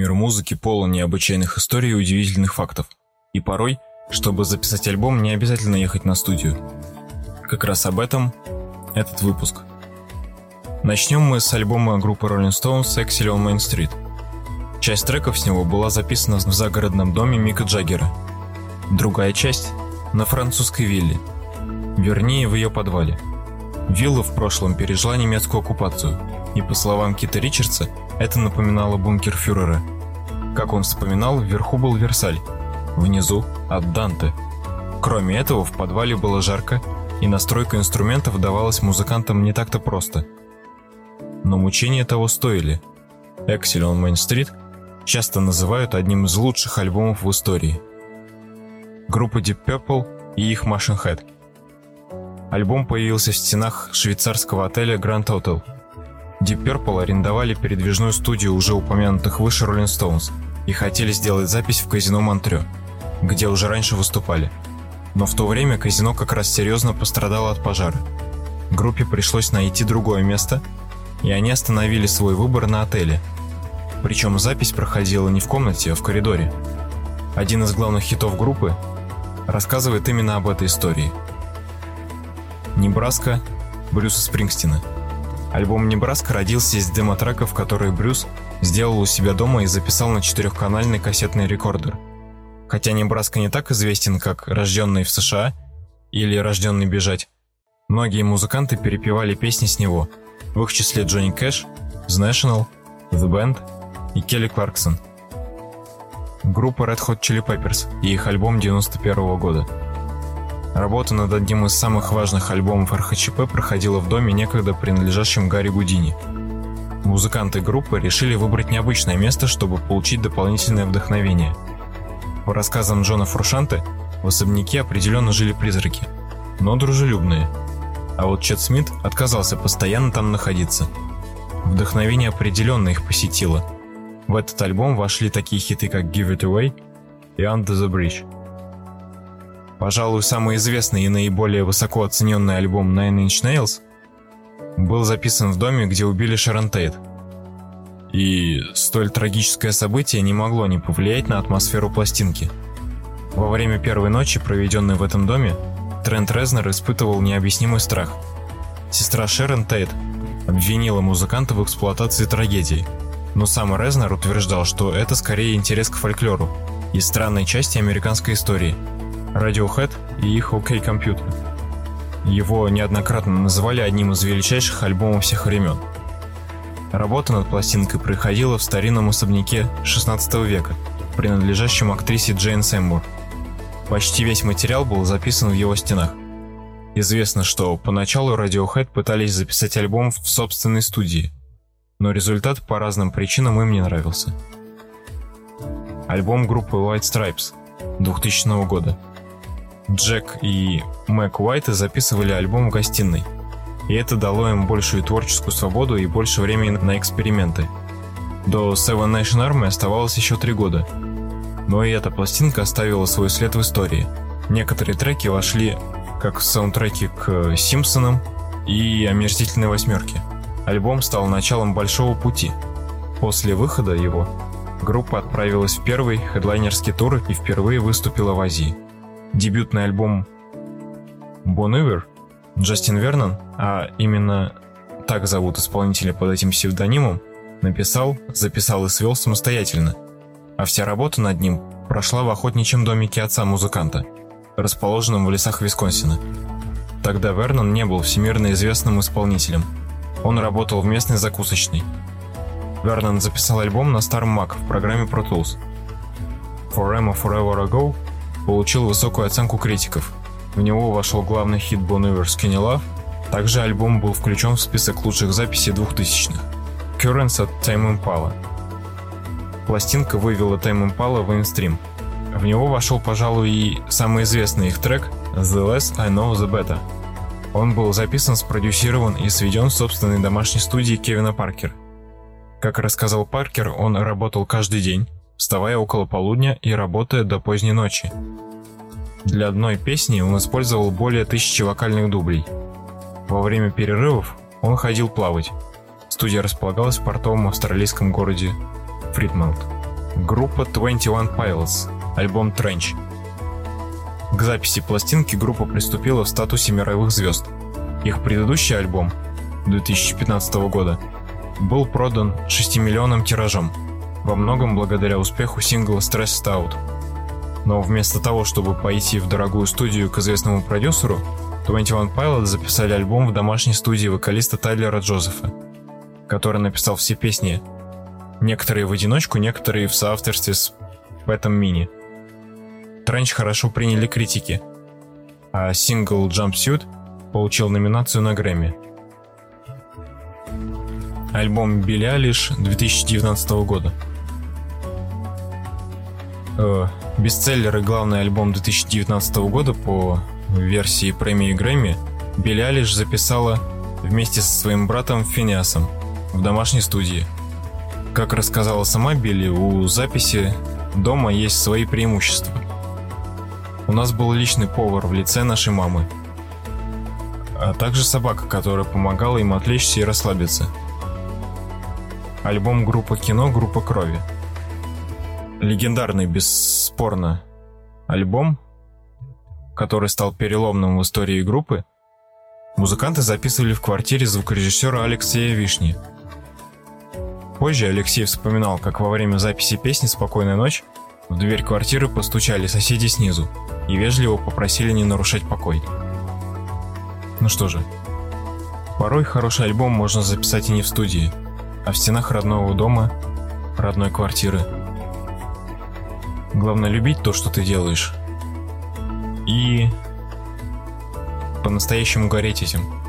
Мир музыки полон необычайных историй и удивительных фактов. И порой, чтобы записать альбом, не обязательно ехать на студию. Как раз об этом этот выпуск. Начнем мы с альбома группы Rolling Stones «Exile on Main Street». Часть треков с него была записана в загородном доме Мика Джаггера. Другая часть – на французской вилле. Вернее, в ее подвале. Вилла в прошлом пережила немецкую оккупацию, и по словам Кита Ричардса, это напоминало бункер фюрера. Как он вспоминал, вверху был Версаль, внизу – от Данте. Кроме этого, в подвале было жарко, и настройка инструментов давалась музыкантам не так-то просто. Но мучения того стоили. «Exile on Main Street» часто называют одним из лучших альбомов в истории. Группа Deep Purple и их Machine Head. Альбом появился в стенах швейцарского отеля Grand Hotel. Deep Purple арендовали передвижную студию уже упомянутых выше Rolling Stones и хотели сделать запись в казино Монтрё, где уже раньше выступали. Но в то время казино как раз серьезно пострадало от пожара. Группе пришлось найти другое место, и они остановили свой выбор на отеле. Причем запись проходила не в комнате, а в коридоре. Один из главных хитов группы рассказывает именно об этой истории. Небраска Брюса Спрингстина. Альбом «Небраска» родился из демо-треков, которые Брюс сделал у себя дома и записал на четырехканальный кассетный рекордер. Хотя Небраска не так известен, как «Рожденный в США» или «Рожденный бежать», многие музыканты перепевали песни с него – в их числе Джонни Кэш, The National, The Band и Келли Кларксон. Группа Red Hot Chili Peppers и их альбом 91 -го года. Работа над одним из самых важных альбомов РХЧП проходила в доме, некогда принадлежащем Гарри Гудини. Музыканты группы решили выбрать необычное место, чтобы получить дополнительное вдохновение. По рассказам Джона Фуршанте, в особняке определенно жили призраки, но дружелюбные – а вот Чет Смит отказался постоянно там находиться. Вдохновение определенно их посетило. В этот альбом вошли такие хиты, как Give It Away и Under the Bridge. Пожалуй, самый известный и наиболее высоко оцененный альбом Nine Inch Nails был записан в доме, где убили Шерон Тейт. И столь трагическое событие не могло не повлиять на атмосферу пластинки. Во время первой ночи, проведенной в этом доме, Трент Резнер испытывал необъяснимый страх. Сестра Шерон Тейт обвинила музыканта в эксплуатации трагедии, но сам Резнер утверждал, что это скорее интерес к фольклору и странной части американской истории – Radiohead и их OK Computer. Его неоднократно называли одним из величайших альбомов всех времен. Работа над пластинкой происходила в старинном особняке XVI века, принадлежащем актрисе Джейн Сэмбур – Почти весь материал был записан в его стенах. Известно, что поначалу Radiohead пытались записать альбом в собственной студии, но результат по разным причинам им не нравился. Альбом группы White Stripes 2000 года. Джек и Мэг Уайты записывали альбом в гостиной, и это дало им большую творческую свободу и больше времени на эксперименты. До Seven Nation Army оставалось еще три года – но и эта пластинка оставила свой след в истории. Некоторые треки вошли как в саундтреки к «Симпсонам» и «Омерзительной восьмерке». Альбом стал началом большого пути. После выхода его группа отправилась в первый хедлайнерский тур и впервые выступила в Азии. Дебютный альбом Bon Iver Джастин Вернон, а именно так зовут исполнителя под этим псевдонимом, написал, записал и свел самостоятельно – а вся работа над ним прошла в охотничьем домике отца музыканта, расположенном в лесах Висконсина. Тогда Вернон не был всемирно известным исполнителем. Он работал в местной закусочной. Вернон записал альбом на старом Mac в программе Pro Tools. Forever Forever Ago получил высокую оценку критиков. В него вошел главный хит Bon Iver Skinny Love. Также альбом был включен в список лучших записей 2000-х. Currents от Time Impala – пластинка вывела Time Impala в мейнстрим. В него вошел, пожалуй, и самый известный их трек «The Less I Know The Better». Он был записан, спродюсирован и сведен в собственной домашней студии Кевина Паркер. Как рассказал Паркер, он работал каждый день, вставая около полудня и работая до поздней ночи. Для одной песни он использовал более тысячи вокальных дублей. Во время перерывов он ходил плавать. Студия располагалась в портовом австралийском городе Фридмаут. Группа 21 Pilots, альбом Trench. К записи пластинки группа приступила в статусе мировых звезд. Их предыдущий альбом 2015 года был продан 6-миллионным тиражом, во многом благодаря успеху сингла Stressed Out. Но вместо того, чтобы пойти в дорогую студию к известному продюсеру, 21 Pilots записали альбом в домашней студии вокалиста Тайлера Джозефа, который написал все песни, некоторые в одиночку, некоторые в соавторстве с Пэтом Мини. Тренч хорошо приняли критики, а сингл Jumpsuit получил номинацию на Грэмми. Альбом Билли Алиш 2019 года. Э, бестселлер и главный альбом 2019 года по версии премии Грэмми Билли Алиш записала вместе со своим братом Финиасом в домашней студии. Как рассказала сама Билли, у записи дома есть свои преимущества. У нас был личный повар в лице нашей мамы, а также собака, которая помогала им отвлечься и расслабиться. Альбом группа кино «Группа крови». Легендарный, бесспорно, альбом, который стал переломным в истории группы, музыканты записывали в квартире звукорежиссера Алексея Вишни. Позже Алексей вспоминал, как во время записи песни «Спокойная ночь» в дверь квартиры постучали соседи снизу и вежливо попросили не нарушать покой. Ну что же, порой хороший альбом можно записать и не в студии, а в стенах родного дома, родной квартиры. Главное любить то, что ты делаешь. И по-настоящему гореть этим.